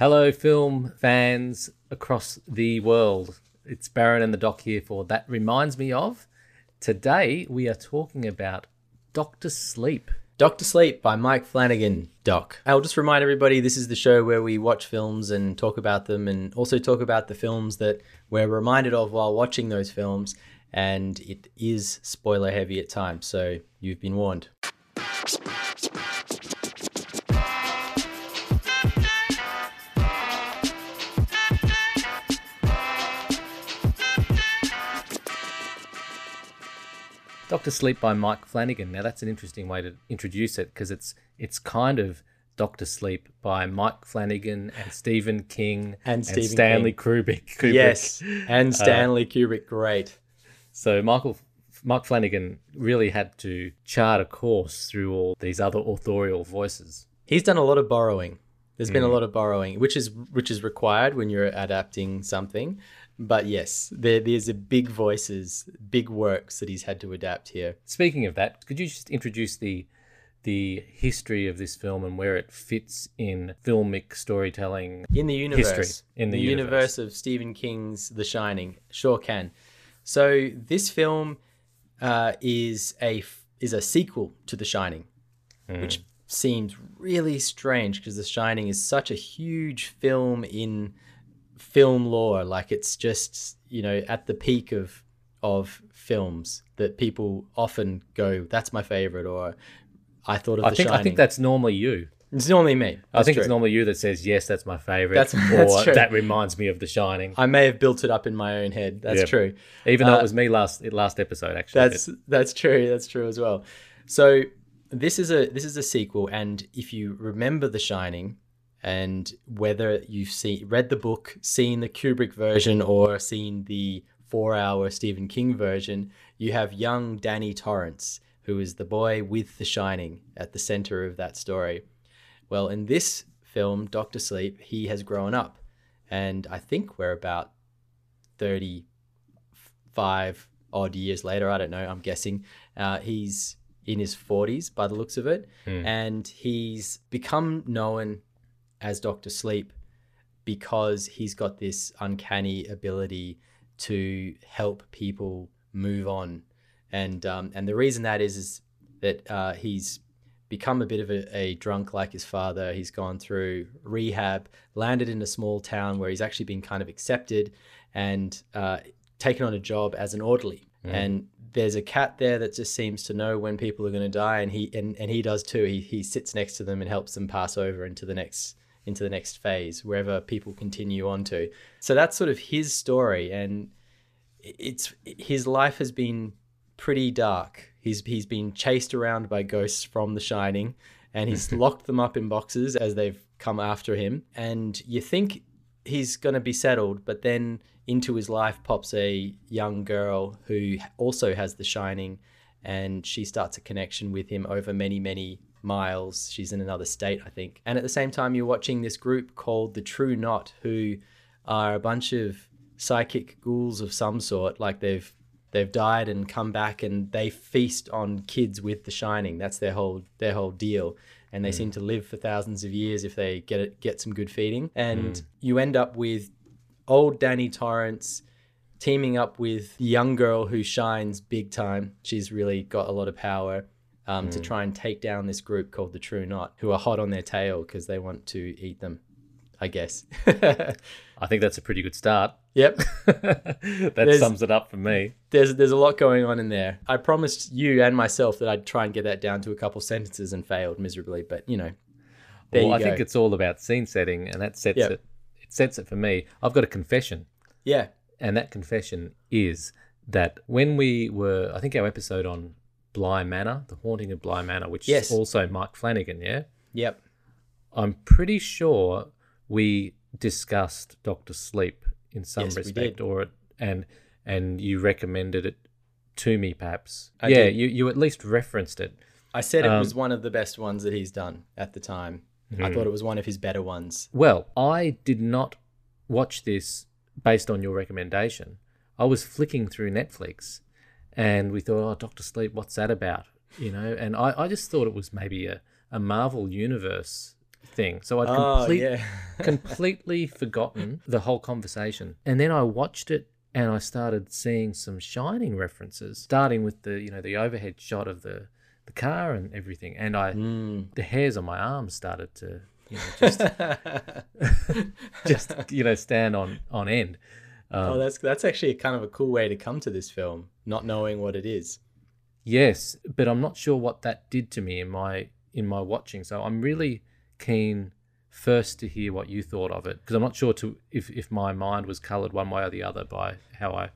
Hello, film fans across the world. It's Baron and the Doc here for That Reminds Me of. Today we are talking about Doctor Sleep. Doctor Sleep by Mike Flanagan. Doc. I'll just remind everybody this is the show where we watch films and talk about them and also talk about the films that we're reminded of while watching those films. And it is spoiler heavy at times, so you've been warned. Doctor Sleep by Mike Flanagan. Now that's an interesting way to introduce it because it's it's kind of Doctor Sleep by Mike Flanagan and Stephen King And Stephen Stanley Kubrick. Kubrick. Yes, and uh, Stanley Kubrick, great. So Michael Mike Flanagan really had to chart a course through all these other authorial voices. He's done a lot of borrowing. There's been a lot of borrowing, which is which is required when you're adapting something. But yes, there, there's a big voices, big works that he's had to adapt here. Speaking of that, could you just introduce the the history of this film and where it fits in filmic storytelling? in the universe History, in the universe. universe. of Stephen King's The Shining. Sure can. So this film uh, is a is a sequel to The Shining, which seems really strange because The Shining is such a huge film in film lore. Like it's just you know at the peak of of films that people often go, "That's my favorite," or "I thought of I The think Shining." I think that's normally you. it's normally me. I think true. it's normally you that says yes, that's my favorite, That's- or that's true. that reminds me of The Shining. I may have built it up in my own head. That's Yeah. true. Even though Uh, it was me last last episode, actually. That's that's true. That's true as well. So this is a this is a sequel, and if you remember The Shining, and whether you've seen read the book, seen the Kubrick version, or seen the four-hour Stephen King version, you have young Danny Torrance, who is the boy with The Shining at the center of that story. Well, in this film, Doctor Sleep, he has grown up, and I think we're about thirty-five odd years later. I don't know. I'm guessing uh, he's in his 40s by the looks of it, Hmm. and he's become known as Doctor Sleep because he's got this uncanny ability to help people move on, and um, and the reason that is is that uh, he's become a bit of a, a drunk like his father. He's gone through rehab, landed in a small town where he's actually been kind of accepted and uh, taken on a job as an orderly. And there's a cat there that just seems to know when people are going to die, and he and, and he does too. He he sits next to them and helps them pass over into the next into the next phase wherever people continue on to. So that's sort of his story, and it's his life has been pretty dark. He's he's been chased around by ghosts from The Shining, and he's locked them up in boxes as they've come after him. And you think he's going to be settled, but then into his life pops a young girl who also has The Shining, and she starts a connection with him over many many miles. She's in another state, I think. And at the same time, you're watching this group called the True Knot, who are a bunch of psychic ghouls of some sort. Like they've they've died and come back, and they feast on kids with The Shining. That's their whole their whole deal. And they mm. seem to live for thousands of years if they get it, get some good feeding. And mm. you end up with old Danny Torrance teaming up with the young girl who shines big time. She's really got a lot of power um, to mm. try and take down this group called the True Knot, who are hot on their tail because they want to eat them, I guess. I think that's a pretty good start. yep. that There's- sums it up for me. There's there's a lot going on in there. I promised you and myself that I'd try and get that down to a couple sentences and failed miserably, but you know. Well, you I go. think it's all about scene setting, and that sets Yep. it. It sets it for me. I've got a confession, yeah. and that confession is that when we were, I think our episode on Bly Manor, the haunting of Bly Manor, which Yes. is also Mike Flanagan, yeah, Yep. I'm pretty sure we discussed Doctor Sleep in some Yes, respect, or it, and and you recommended it to me, perhaps. I yeah, did. you you at least referenced it. I said it Um, was one of the best ones that he's done at the time. Hmm. I thought it was one of his better ones. Well, I did not watch this based on your recommendation. I was flicking through Netflix and we thought, oh, Doctor Sleep, what's that about? You know, and I, I just thought it was maybe a, a Marvel Universe thing. So I'd Oh, complete, yeah. completely forgotten the whole conversation. And then I watched it and I started seeing some shining references, starting with the, you know, the overhead shot of the the car and everything. And I Mm. the hairs on my arms started to, you know, just just you know, stand on on end. Um, oh, that's that's actually kind of a cool way to come to this film, not knowing what it is. Yes, but I'm not sure what that did to me in my in my watching. So I'm really keen first to hear what you thought of it because I'm not sure to if if my mind was colored one way or the other by how I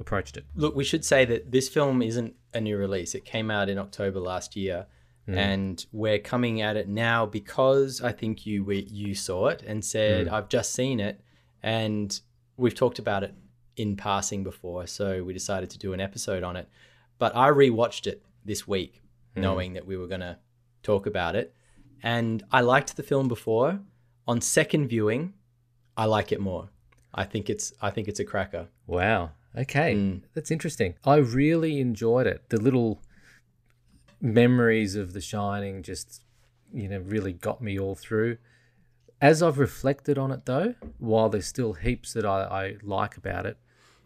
approached it. Look, we should say that this film isn't a new release. It came out in October last year, mm. and we're coming at it now because I think you we, you saw it and said mm. I've just seen it, and we've talked about it in passing before, so we decided to do an episode on it. But I rewatched it this week, mm. knowing that we were going to talk about it, and I liked the film before. On second viewing, I like it more. I think it's I think it's a cracker. Wow. Okay. Mm. That's interesting. I really enjoyed it. The little memories of The Shining just, you know, really got me all through. As I've reflected on it, though, while there's still heaps that I, I like about it,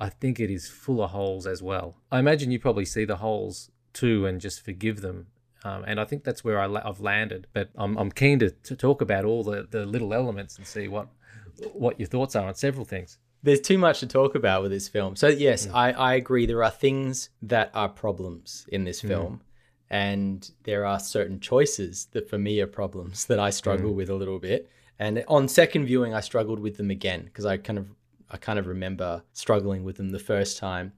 I think it is full of holes as well. I imagine you probably see the holes too and just forgive them. Um, and I think that's where I la- I've landed. But I'm, I'm keen to, to talk about all the, the little elements and see what what your thoughts are on several things. there's too much to talk about with this film. So yes, mm. I, I agree. There are things that are problems in this mm. film, and there are certain choices that for me are problems that I struggle mm. with a little bit. And on second viewing, I struggled with them again because I kind of I kind of remember struggling with them the first time.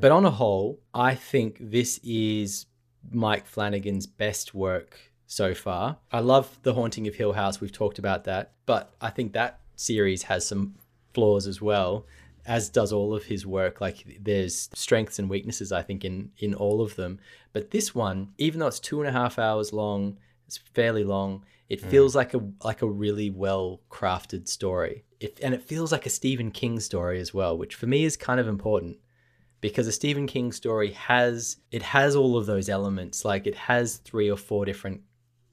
But on a whole, I think this is Mike Flanagan's best work so far. I love The Haunting of Hill House. We've talked about that, but I think that series has some flaws as well, as does all of his work. Like there's strengths and weaknesses, I think, in in all of them. But this one, even though it's two and a half hours long, it's fairly long. It mm. feels like a like a really well crafted story. It, and it feels like a Stephen King story as well, which for me is kind of important because a Stephen King story has it has all of those elements. Like it has three or four different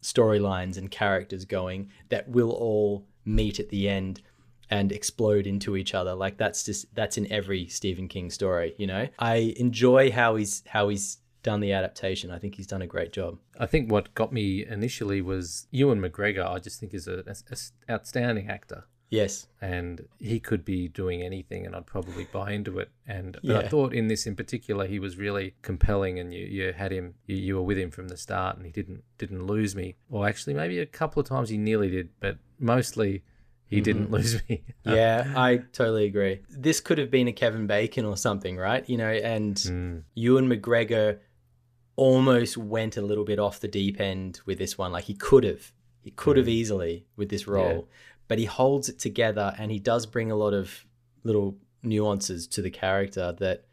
storylines and characters going that will all meet at the end and explode into each other. Like that's just that's in every Stephen King story, you know? I enjoy how he's how he's done the adaptation. I think he's done a great job. I think what got me initially was Ewan McGregor. I just think is a, a- a outstanding actor, Yes. and he could be doing anything, and I'd probably buy into it. And but I thought in this in particular, he was really compelling, and you, you had him, you, you were with him from the start, and he didn't didn't lose me. Or actually, maybe a couple of times he nearly did, but mostly he didn't lose me. Yeah, I totally agree. This could have been a Kevin Bacon or something, right? You know, and Mm, Ewan McGregor almost went a little bit off the deep end with this one. Like he could have, he could have easily with this role, but he holds it together and he does bring a lot of little nuances to the character that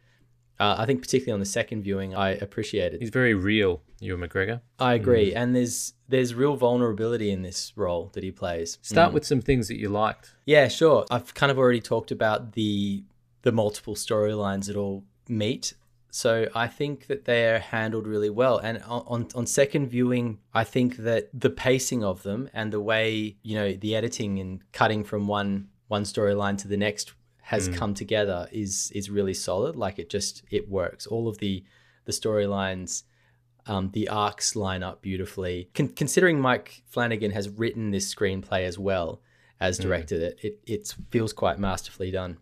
uh, I think, particularly on the second viewing, I appreciated. he's very real, Ewan McGregor. I agree, and there's there's real vulnerability in this role that he plays. Start with some things that you liked. Yeah, sure. I've kind of already talked about the the multiple storylines that all meet. So I think that they're handled really well. And on, on on second viewing, I think that the pacing of them and the way, you know, the editing and cutting from one one storyline to the next has come together is is really solid. Like it just it works. All of the the storylines um, the arcs line up beautifully. Con- considering Mike Flanagan has written this screenplay as well as directed it, it it feels quite masterfully done.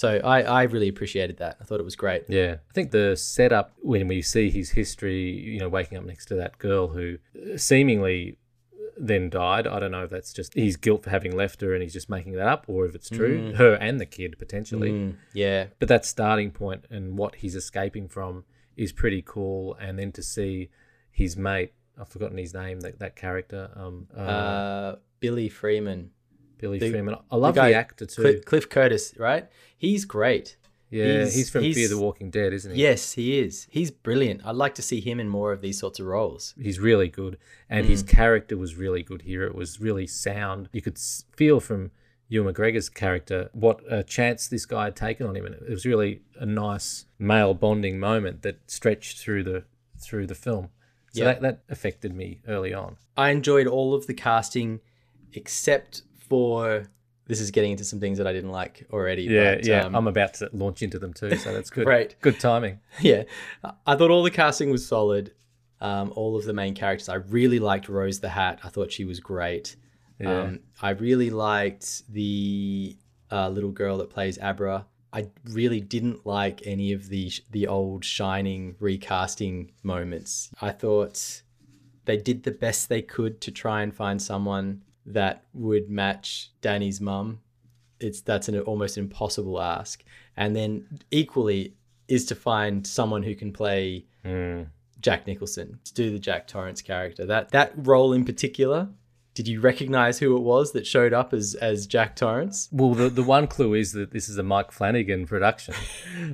So I, I really appreciated that. I thought it was great. Yeah, I think the setup when we see his history, you know, waking up next to that girl who seemingly then died. I don't know if that's just his guilt for having left her and he's just making that up, or if it's true. Her and the kid potentially. Mm, yeah, But that starting point and what he's escaping from is pretty cool. And then to see his mate, I've forgotten his name, that that character, um, uh, uh, Billy Freeman, Billy the- Freeman. I love the, guy- actor too. Cl- Cliff Curtis, right? He's great. yeah, he's- he's, from Fear the Walking Dead, isn't he? Yes, he is. He's brilliant. I'd like to see him in more of these sorts of roles. he's really good and Mm. his character was really good here it was really sound you could feel from Ewan McGregor's character what a chance this guy had taken on him and it was really a nice male bonding moment that stretched through the through the film so Yeah. that, that affected me early on I enjoyed all of the casting except for this is getting into some things that I didn't like already. Yeah, but, yeah. um, I'm about to launch into them too, so that's good. Great. Good timing. yeah. I thought all the casting was solid. Um, all of the main characters. I really liked Rose the Hat. I thought she was great. Yeah. Um, I really liked the uh, little girl that plays Abra. I really didn't like any of the the old Shining recasting moments. I thought they did the best they could to try and find someone that would match Danny's mum. It's that's an almost impossible ask. And then equally is to find someone who can play Mm. Jack Nicholson to do the Jack Torrance character. That that role in particular, did you recognize who it was that showed up as as Jack Torrance? Well, the, the one clue is that this is a Mike Flanagan production.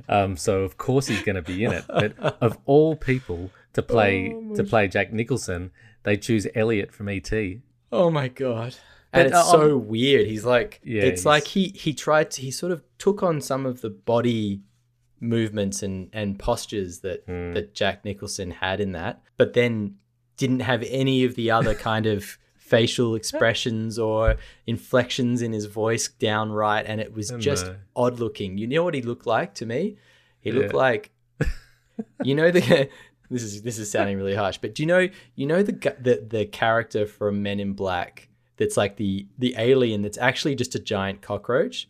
Um, so, of course, he's going to be in it. But of all people to play Oh, to play Jack Nicholson, they choose Elliott from ET. Oh my god. But, And it's uh, so weird. He's like Yeah, it's he's- like he he tried to he sort of took on some of the body movements and and postures that Hmm. that Jack Nicholson had in that, but then didn't have any of the other kind of facial expressions or inflections in his voice downright and it was Oh, just no. odd looking. You know what he looked like to me? He looked like you know the this is this is sounding really harsh, but do you know you know the the the character from Men in Black that's like the the alien that's actually just a giant cockroach,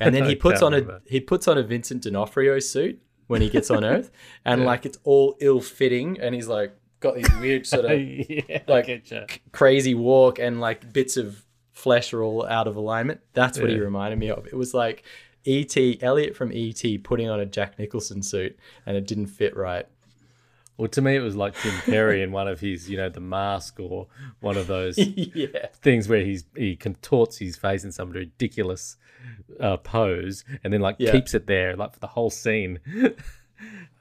and then he puts on a he puts on a Vincent D'Onofrio suit when he gets on Earth, and Yeah. like it's all ill fitting, and he's like got these weird sort of yeah, like- getcha. crazy walk, and like bits of flesh are all out of alignment. That's what he reminded me of. It was like. E.T. Elliott from E.T. putting on a Jack Nicholson suit and it didn't fit right. Well, to me, it was like Jim Carrey in one of his, you know, The Mask or one of those yeah. things where he's he contorts his face in some ridiculous uh, pose and then like Yeah. keeps it there like for the whole scene.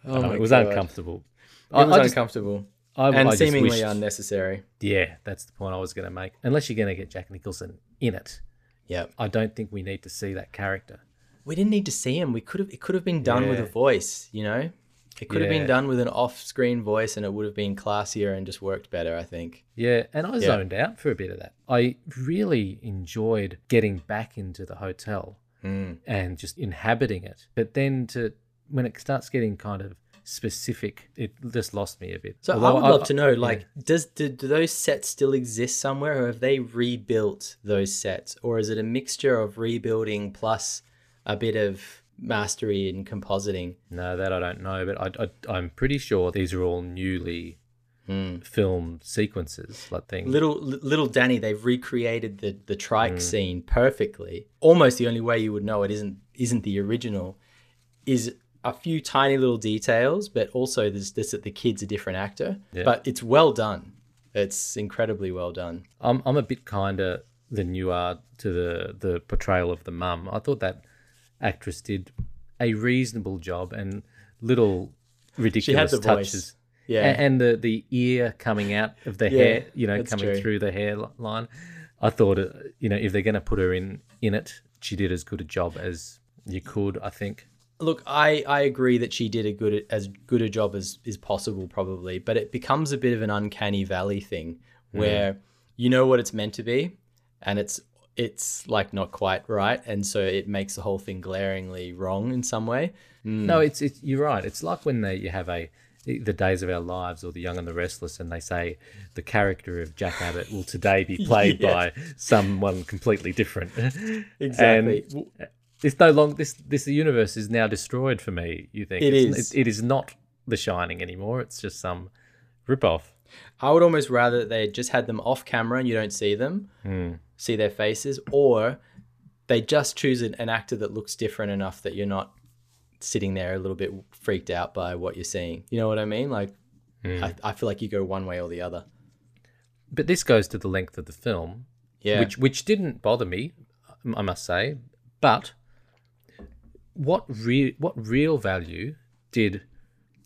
Oh my it was God. uncomfortable. It was I, I just, uncomfortable I, and I seemingly wished- unnecessary. Yeah, that's the point I was going to make. Unless you're going to get Jack Nicholson in it, yeah, I don't think we need to see that character. We didn't need to see him. We could have. It could have been done with a voice. You know, it could have been done with an off-screen voice, and it would have been classier and just worked better. I think. Yeah, and I Yeah. zoned out for a bit of that. I really enjoyed getting back into the hotel Mm. and just inhabiting it. But then to when it starts getting kind of specific, it just lost me a bit. So I Although would love to know, like, does do, do those sets still exist somewhere, or have they rebuilt those sets, or is it a mixture of rebuilding plus a bit of mastery in compositing? no, that I don't know, but I, I, I'm pretty sure these are all newly Mm. filmed sequences, like things. Little little Danny, they've recreated the the trike scene perfectly. Almost the only way you would know it isn't isn't the original is a few tiny little details, but also there's this that the kid's a different actor. Yeah. But it's well done. It's incredibly well done. I'm I'm a bit kinder than you are to the the portrayal of the mum. I thought that actress did a reasonable job and little ridiculous the voice. touches. Yeah. A- and the the ear coming out of the Yeah, hair, you know, coming true. through the hairline. I thought, uh, you know, if they're going to put her in in it, she did as good a job as you could. I think. Look, I, I agree that she did a good as good a job as is possible, probably, but it becomes a bit of an uncanny valley thing where you know what it's meant to be, and it's it's like not quite right, and so it makes the whole thing glaringly wrong in some way. No, it's it's you're right. It's like when they you have a the days of our lives or the young and the restless and they say the character of jack abbott will today be played by someone completely different Exactly. And it's no longer this this universe is now destroyed for me you think It It's- is. it, it is not the shining anymore it's just some rip-off I would almost rather they just had them off camera and you don't see them, Hmm. See their faces, or they just choose an, an actor that looks different enough that you're not sitting there a little bit freaked out by what you're seeing. You know what I mean? Like, Hmm. I, I feel like you go one way or the other. but this goes to the length of the film Yeah. which which didn't bother me, I must say. But what real what real value did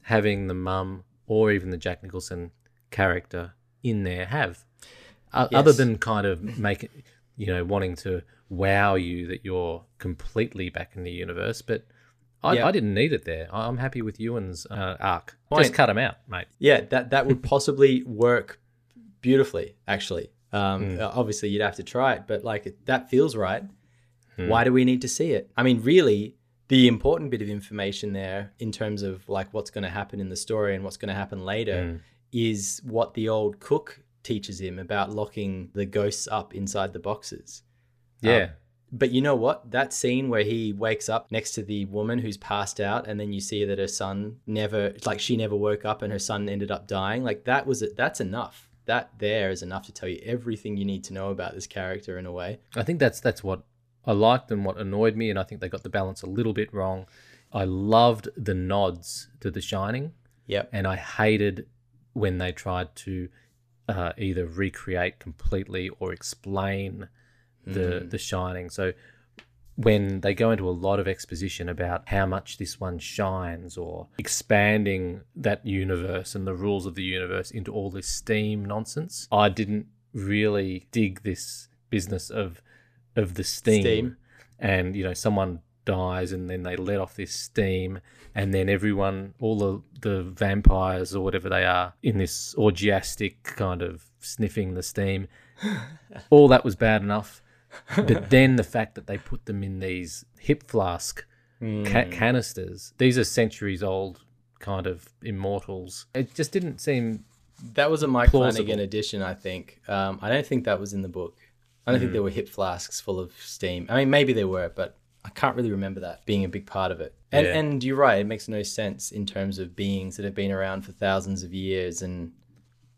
having the mum or even the Jack Nicholson character in there have, uh, other than kind of make it, you know, wanting to wow you that you're completely back in the universe, but. I, Yeah. I didn't need it there. I'm happy with Ewan's uh, arc. Fine. Just cut him out, mate. yeah, that that would possibly work beautifully, actually. Um, Obviously, you'd have to try it, but like that feels right. Why do we need to see it? I mean, really, the important bit of information there in terms of like what's going to happen in the story and what's going to happen later is what the old cook teaches him about locking the ghosts up inside the boxes. Um, yeah. But you know what? That scene where he wakes up next to the woman who's passed out, and then you see that her son never, like she never woke up, and her son ended up dying. Like that was it. That's enough. That there is enough to tell you everything you need to know about this character in a way. I think that's that's what I liked and what annoyed me, and I think they got the balance a little bit wrong. I loved the nods to The Shining, Yep. and I hated when they tried to uh, either recreate completely or explain the The Shining. So when they go into a lot of exposition about how much this one shines or expanding that universe and the rules of the universe into all this steam nonsense, I didn't really dig this business of of the steam, Steam. and you know someone dies and then they let off this steam and then everyone all the the vampires or whatever they are in this orgiastic kind of sniffing the steam all that was bad enough but then the fact that they put them in these hip flask ca- canisters these are centuries old kind of immortals it just didn't seem That was a Mike Plausible. Flanagan edition, I think. Um, I don't think that was in the book. I don't think there were hip flasks full of steam. I mean, maybe there were, but I can't really remember that being a big part of it. And Yeah. and you're right; it makes no sense in terms of beings that have been around for thousands of years and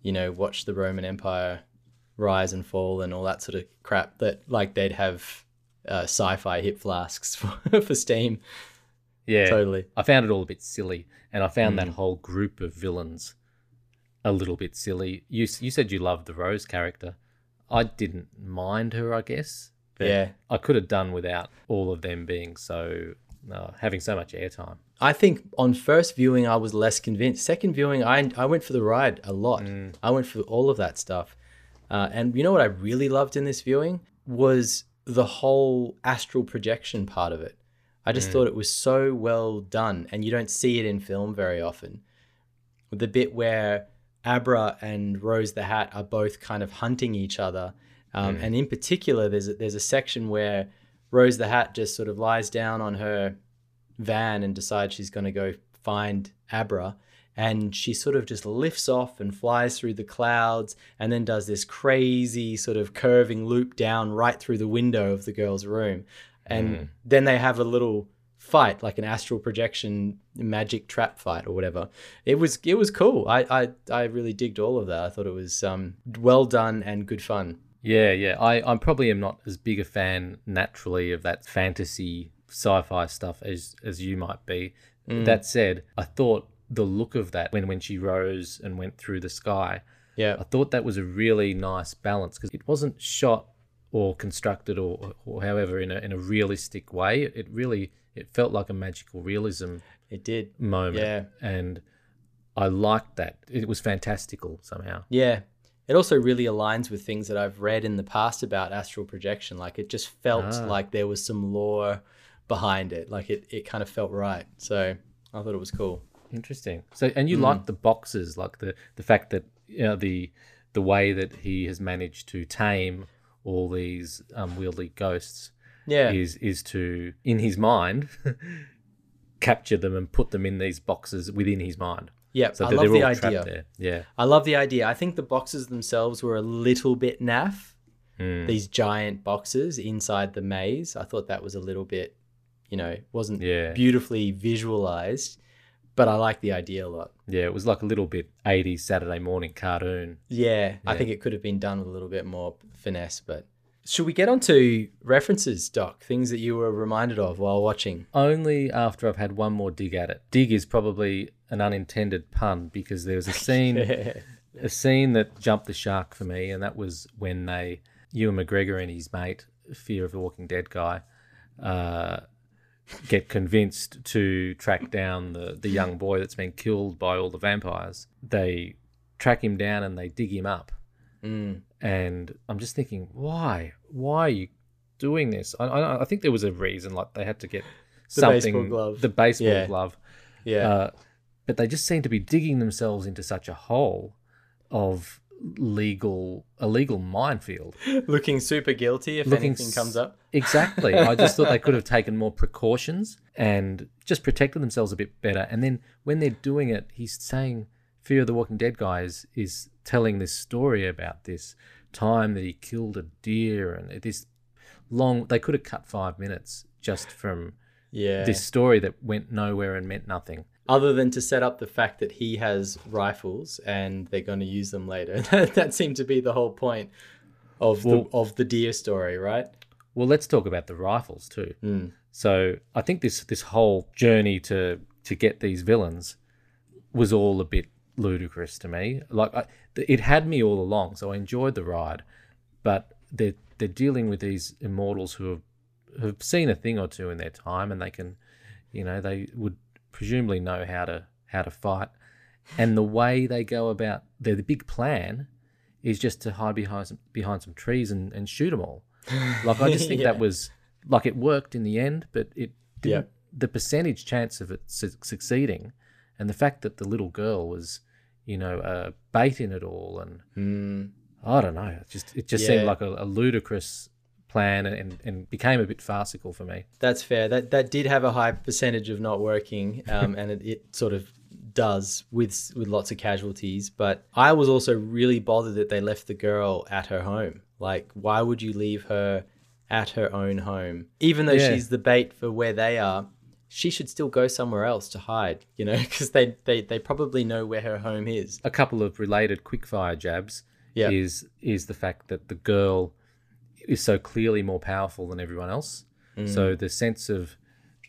you know watch the Roman Empire rise and fall and all that sort of crap. That like they'd have uh, sci-fi hip flasks for, for steam. yeah Totally. I found it all a bit silly, and I found Mm. that whole group of villains a little bit silly. You you said you loved the Rose character. I didn't mind her, I guess. But Yeah. I could have done without all of them being so uh, having so much airtime. I think on first viewing I was less convinced. Second viewing, I I went for the ride a lot. I went for all of that stuff. Uh, and you know what I really loved in this viewing was the whole astral projection part of it. I just thought it was so well done, and you don't see it in film very often. The bit where Abra and Rose the Hat are both kind of hunting each other, um, and in particular, there's a, there's a section where Rose the Hat just sort of lies down on her van and decides she's going to go find Abra. And she sort of just lifts off and flies through the clouds and then does this crazy sort of curving loop down right through the window of the girl's room. And then they have a little fight, like an astral projection magic trap fight or whatever. It was it was cool. I I, I really digged all of that. I thought it was um, well done and good fun. Yeah, yeah. I, I probably am not as big a fan naturally of that fantasy sci-fi stuff as as you might be. Mm. That said, I thought the look of that when when she rose and went through the sky, Yeah. I thought that was a really nice balance because it wasn't shot or constructed or, or however in a in a realistic way. It really it felt like a magical realism It did. moment, Yeah. and I liked that. It was fantastical somehow. Yeah. It also really aligns with things that I've read in the past about astral projection. Like it just felt Ah. like there was some lore behind it. Like it, it kind of felt right. So I thought it was cool. Interesting. So, and you like the boxes, like the the fact that you know the the way that he has managed to tame all these unwieldy ghosts Yeah. is is to in his mind capture them and put them in these boxes within his mind. Yeah. So I love the idea. there. Yeah. I love the idea. I think the boxes themselves were a little bit naff. Mm. These giant boxes inside the maze. I thought that was a little bit, you know, wasn't Yeah. beautifully visualized, but I like the idea a lot. Yeah. It was like a little bit 80s Saturday morning cartoon. Yeah, I think it could have been done with a little bit more finesse, but should we get on to references, Doc? Things that you were reminded of while watching. Only after I've had one more dig at it. Dig is probably an unintended pun because there was a scene a scene that jumped the shark for me, and that was when they, Ewan McGregor and his mate, Fear of the Walking Dead guy, uh, get convinced to track down the, the young boy that's been killed by all the vampires. They track him down and they dig him up. Mm. And I'm just thinking, why? Why are you doing this? I, I, I think there was a reason, like they had to get The something, baseball glove. the baseball Yeah. glove. Yeah, Uh, but they just seem to be digging themselves into such a hole of legal a legal minefield. Looking super guilty if Looking anything comes up. Exactly. I just thought they could have taken more precautions and just protected themselves a bit better. And then when they're doing it, he's saying Fear of the Walking Dead guys is telling this story about this time that he killed a deer and this long they could have cut five minutes just from Yeah. this story that went nowhere and meant nothing. Other than to set up the fact that he has rifles and they're going to use them later. that seemed to be the whole point of Well- the of the deer story, right? Well, let's talk about the rifles too. Mm. So I think this this whole journey to to get these villains was all a bit ludicrous to me. Like I, it had me all along, so I enjoyed the ride. But they're they're dealing with these immortals who have have seen a thing or two in their time, and they can, you know, they would presumably know how to how to fight. And the way they go about their the big plan is just to hide behind some, behind some trees and, and shoot them all. Like I just think Yeah. that was like it worked in the end, but it didn't, Yeah. the percentage chance of it su- succeeding, and the fact that the little girl was, you know, uh, bait in it all, and Mm. I don't know, it just it just seemed like a, a ludicrous plan, and, and became a bit farcical for me. That's fair. That that did have a high percentage of not working, um, and it, it sort of does with with lots of casualties. But I was also really bothered that they left the girl at her home. Like, why would you leave her at her own home, even though Yeah. she's the bait for where they are? She should still go somewhere else to hide, you know, because they, they they probably know where her home is. A couple of related quickfire jabs Yeah. is is the fact that the girl is so clearly more powerful than everyone else. Mm. So the sense of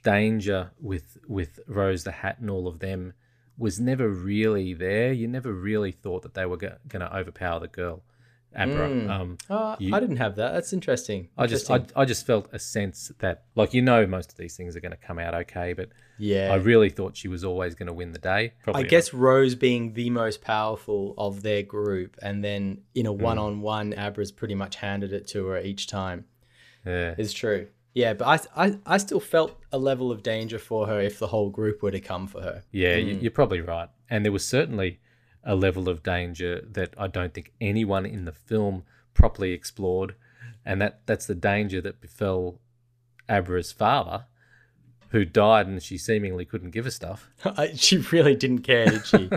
danger with with Rose the Hat and all of them was never really there. You never really thought that they were go- going to overpower the girl, Abra. Mm. Um, Oh, You- I didn't have that. That's interesting. I just I, I just felt a sense that like you know most of these things are going to come out okay, but yeah. I really thought she was always going to win the day. I Probably guess Rose being the most powerful of their group, and then in a one-on-one, Abra's pretty much handed it to her each time. yeah. Is true. Yeah, but I, I, I still felt a level of danger for her if the whole group were to come for her. Yeah, Mm. you, you're probably right. And there was certainly a level of danger that I don't think anyone in the film properly explored, and that that's the danger that befell Abra's father, who died, and she seemingly couldn't give a stuff. She really didn't care, did she?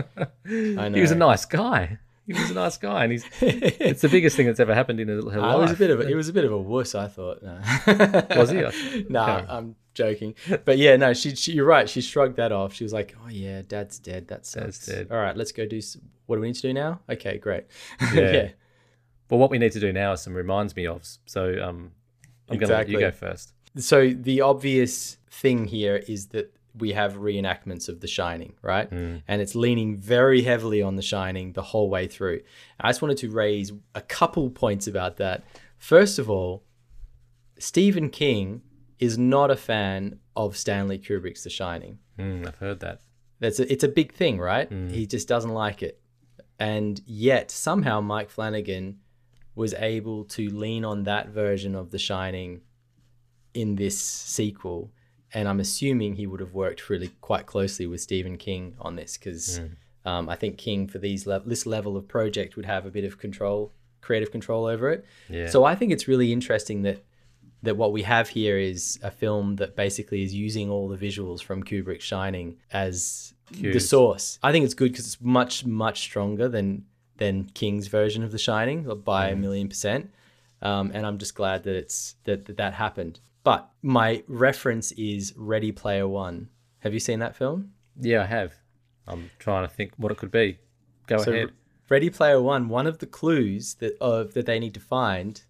I know. He was a nice guy. He was a nice guy, and he's it's the biggest thing that's ever happened in her her I life. was a bit of a, he was a bit of a wuss, I thought. No. Was he? nah, Okay. I'm joking. But yeah, no, she, she you're right. She shrugged that off. She was like, "Oh yeah, Dad's dead. That sucks. Dad's dead. All right, let's go do. s- What do we need to do now? Okay, great. Yeah. yeah. Well, what we need to do now is some reminds me of. So um, I'm going to let you Exactly. go first. So the obvious thing here is that we have reenactments of The Shining, right? Mm. And it's leaning very heavily on The Shining the whole way through. I just wanted to raise a couple points about that. First of all, Stephen King is not a fan of Stanley Kubrick's The Shining. Mm, I've heard that. That's a, it's a big thing, right? Mm. He just doesn't like it. And yet somehow Mike Flanagan was able to lean on that version of The Shining in this sequel. And I'm assuming he would have worked really quite closely with Stephen King on this because Mm. um, I think King for these le- this level of project would have a bit of control, creative control over it. Yeah. So I think it's really interesting that that what we have here is a film that basically is using all the visuals from Kubrick's Shining as the source. I think it's good because it's much much stronger than than King's version of The Shining by a million percent. Um, and I'm just glad that it's that, that that happened. But my reference is Ready Player One. Have you seen that film? yeah, I have. I'm trying to think what it could be. Go So ahead. Ready Player One, one of the clues that of that they need to find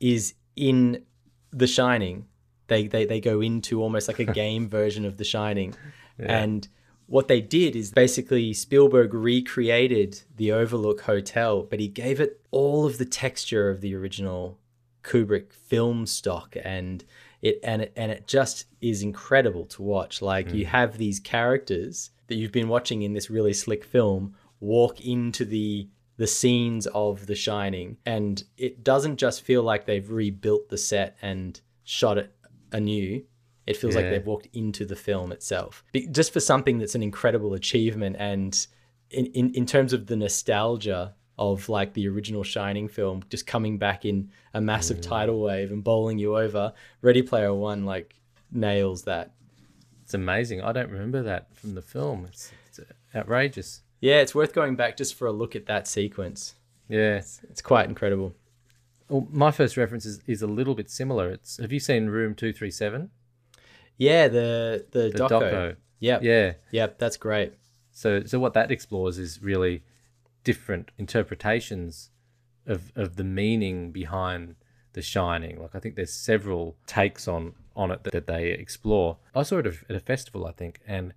is in The Shining. They they they go into almost like a game version of The Shining, and what they did is basically Spielberg recreated the Overlook Hotel, but he gave it all of the texture of the original Kubrick film stock and it and it and it just is incredible to watch. Like you hmm. have these characters that you've been watching in this really slick film walk into the the scenes of The Shining and it doesn't just feel like they've rebuilt the set and shot it anew. It feels like they've walked into the film itself. Just for something that's an incredible achievement and in, in, in terms of the nostalgia of like the original Shining film just coming back in a massive mm. tidal wave and bowling you over. Ready Player One like nails that. It's amazing. I don't remember that from the film. It's, it's outrageous. Yeah, it's worth going back just for a look at that sequence. Yeah. It's quite incredible. Well, my first reference is, is a little bit similar. It's have you seen Room Two Three Seven? Yeah, the the, The doco. doco. Yep. Yeah. Yep, that's great. So so what that explores is really different interpretations of of the meaning behind The Shining. Like I think there's several takes on on it that, that they explore. I saw it at a festival, I think, and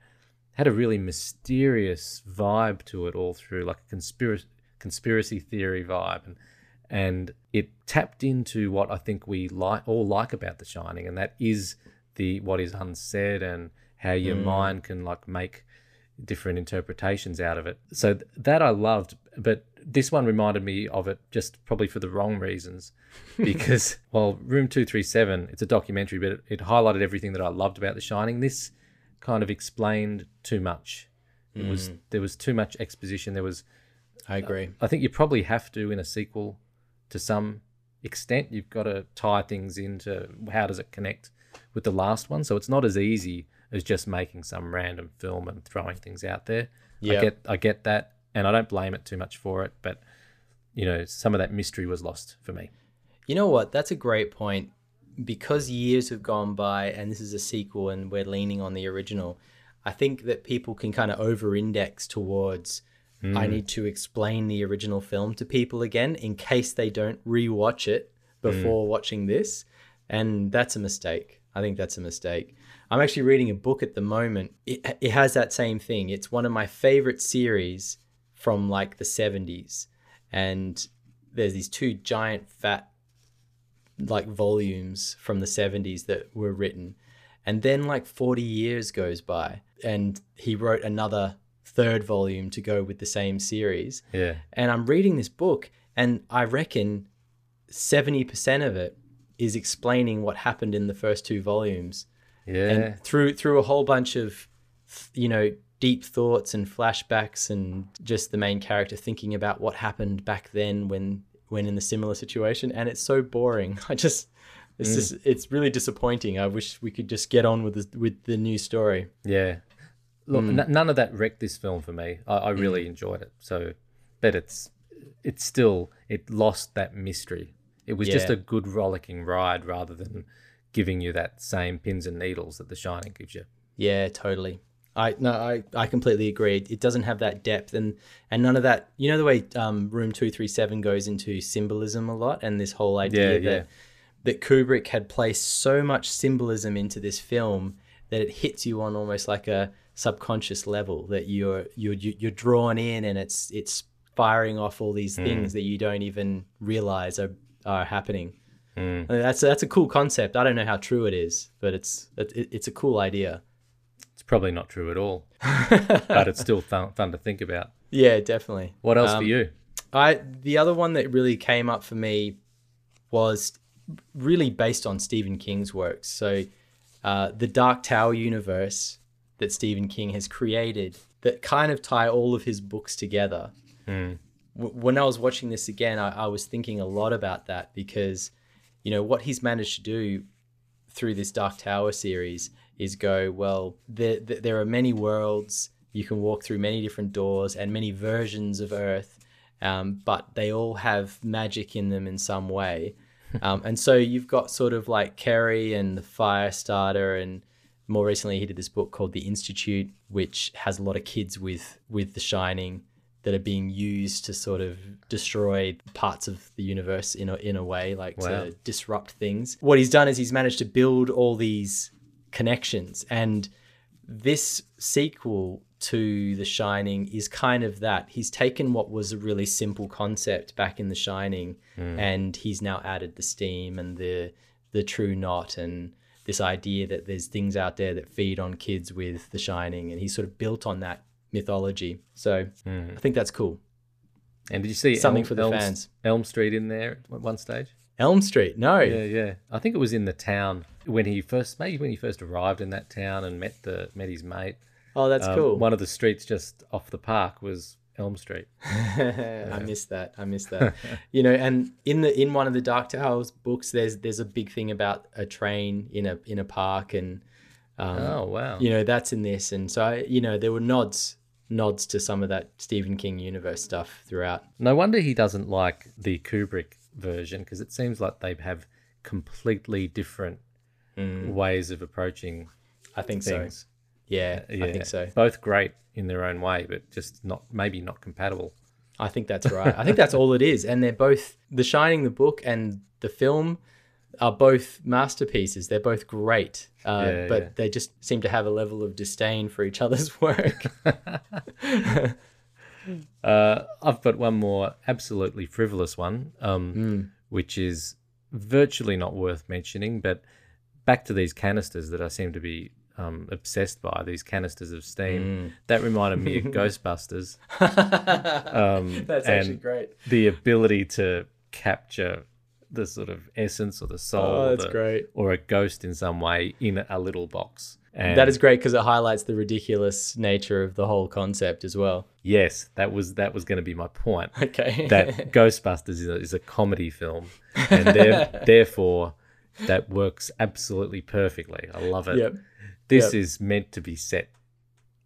had a really mysterious vibe to it all through, like a conspiracy conspiracy theory vibe, and and it tapped into what I think we like all like about The Shining, and that is the what is unsaid and how your mm. mind can like make different interpretations out of it. So th- that I loved, but this one reminded me of it just probably for the wrong reasons, because while Room Two Three Seven, it's a documentary, but it, it highlighted everything that I loved about The Shining. This kind of explained too much. It was mm. there was too much exposition. There was I agree. I think you probably have to in a sequel to some extent. You've got to tie things into how does it connect with the last one. So it's not as easy as just making some random film and throwing things out there. Yeah. I get I get that, and I don't blame it too much for it. But you know, some of that mystery was lost for me. You know what? That's a great point. Because years have gone by and this is a sequel and we're leaning on the original, I think that people can kind of over index towards I hmm. need to explain the original film to people again in case they don't rewatch it hmm. before watching this. And that's a mistake. I think that's a mistake. I'm actually reading a book at the moment. It, it has that same thing. It's one of my favorite series from like the 70s. And there's these two giant fat like volumes from the 70s that were written. And then like 40 years goes by and he wrote another third volume to go with the same series. Yeah, and i'm reading this book and i reckon 70% of it is explaining what happened in the first two volumes. Yeah, and through through a whole bunch of you know deep thoughts and flashbacks and just the main character thinking about what happened back then when when in the similar situation and it's so boring i just it's mm. just it's really disappointing i wish we could just get on with the, with the new story yeah. Look, mm. n- none of that wrecked this film for me. I, I mm. really enjoyed it. So, but it's it's still it lost that mystery. It was just a good rollicking ride rather than giving you that same pins and needles that The Shining gives you. Yeah, totally. I no, I, I completely agree. It doesn't have that depth and and none of that. You know the way um, Room Two Three Seven goes into symbolism a lot, and this whole idea Yeah, that yeah. that Kubrick had placed so much symbolism into this film that it hits you on almost like a subconscious level that you're you're you're drawn in, and it's it's firing off all these things that you don't even realize are are happening. Mm. I mean, that's that's a cool concept. I don't know how true it is, but it's it, it's a cool idea. It's probably not true at all, but it's still fun, fun to think about. Yeah, definitely. What else Um, for you? I the other one that really came up for me was really based on Stephen King's works. So, uh, the Dark Tower universe that Stephen King has created that kind of tie all of his books together. Mm. W- when I was watching this again, I, I was thinking a lot about that because, you know, what he's managed to do through this Dark Tower series is go, well, there, there are many worlds. You can walk through many different doors and many versions of Earth, um, but they all have magic in them in some way. Um, and so you've got sort of like Carrie and the Firestarter, and more recently he did this book called The Institute, which has a lot of kids with with The Shining that are being used to sort of destroy parts of the universe in a, in a way, like Wow. to disrupt things. What he's done is he's managed to build all these connections, and this sequel to The Shining is kind of that. He's taken what was a really simple concept back in The Shining, hmm. and he's now added the steam and the the true knot and this idea that there's things out there that feed on kids with The Shining, and he's sort of built on that mythology. So hmm. I think that's cool. And did you see something Elm, for the Elm, fans. Elm Street in there at one stage? Elm Street, no, Yeah, yeah. I think it was in the town when he first, maybe when he first arrived in that town and met the met his mate. oh that's Um, cool. One of the streets just off the park was Elm Street. I missed that. I missed that. you know, and in the in one of the Dark Towers books, there's there's a big thing about a train in a in a park, and um, oh wow! you know that's in this, and so I, you know there were nods nods to some of that Stephen King universe stuff throughout. No wonder he doesn't like the Kubrick version because it seems like they have completely different ways of approaching I think things. so. Yeah, I think so. Both great in their own way, but just not maybe not compatible. I think that's right. I think that's all it is. And they're both The Shining, the book, and the film are both masterpieces. They're both great, uh, Yeah, but yeah. they just seem to have a level of disdain for each other's work. Uh, I've got one more absolutely frivolous one, um, Hmm. which is virtually not worth mentioning. But back to these canisters that I seem to be um, obsessed by, these canisters of steam. That reminded me of Ghostbusters. Um, that's and actually great. The ability to capture the sort of essence or the soul Oh, that's the- great. or a ghost in some way in a little box. And That is great because it highlights the ridiculous nature of the whole concept as well. yes, that was that was going to be my point. Okay. that Ghostbusters is a, is a comedy film, and therefore that works absolutely perfectly. I love it. Yep. This yep. is meant to be set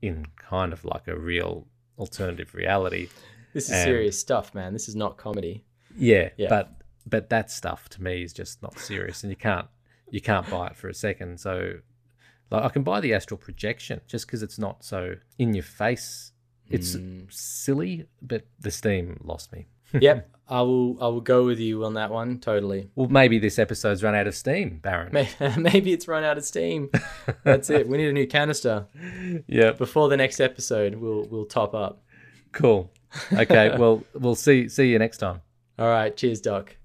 in kind of like a real alternative reality. This is and- serious stuff, man. This is not comedy. Yeah, Yeah. but but that stuff to me is just not serious, and you can't you can't buy it for a second. So, like, I can buy the astral projection just because it's not so in your face. It's Mm. silly, but the steam lost me. yep. I will I will go with you on that one totally. Well, maybe this episode's run out of steam, Baron. Maybe it's run out of steam. That's it. We need a new canister. Yeah, Before the next episode, we'll we'll top up. cool. Okay, well, we'll see see you next time. All right. Cheers, Doc.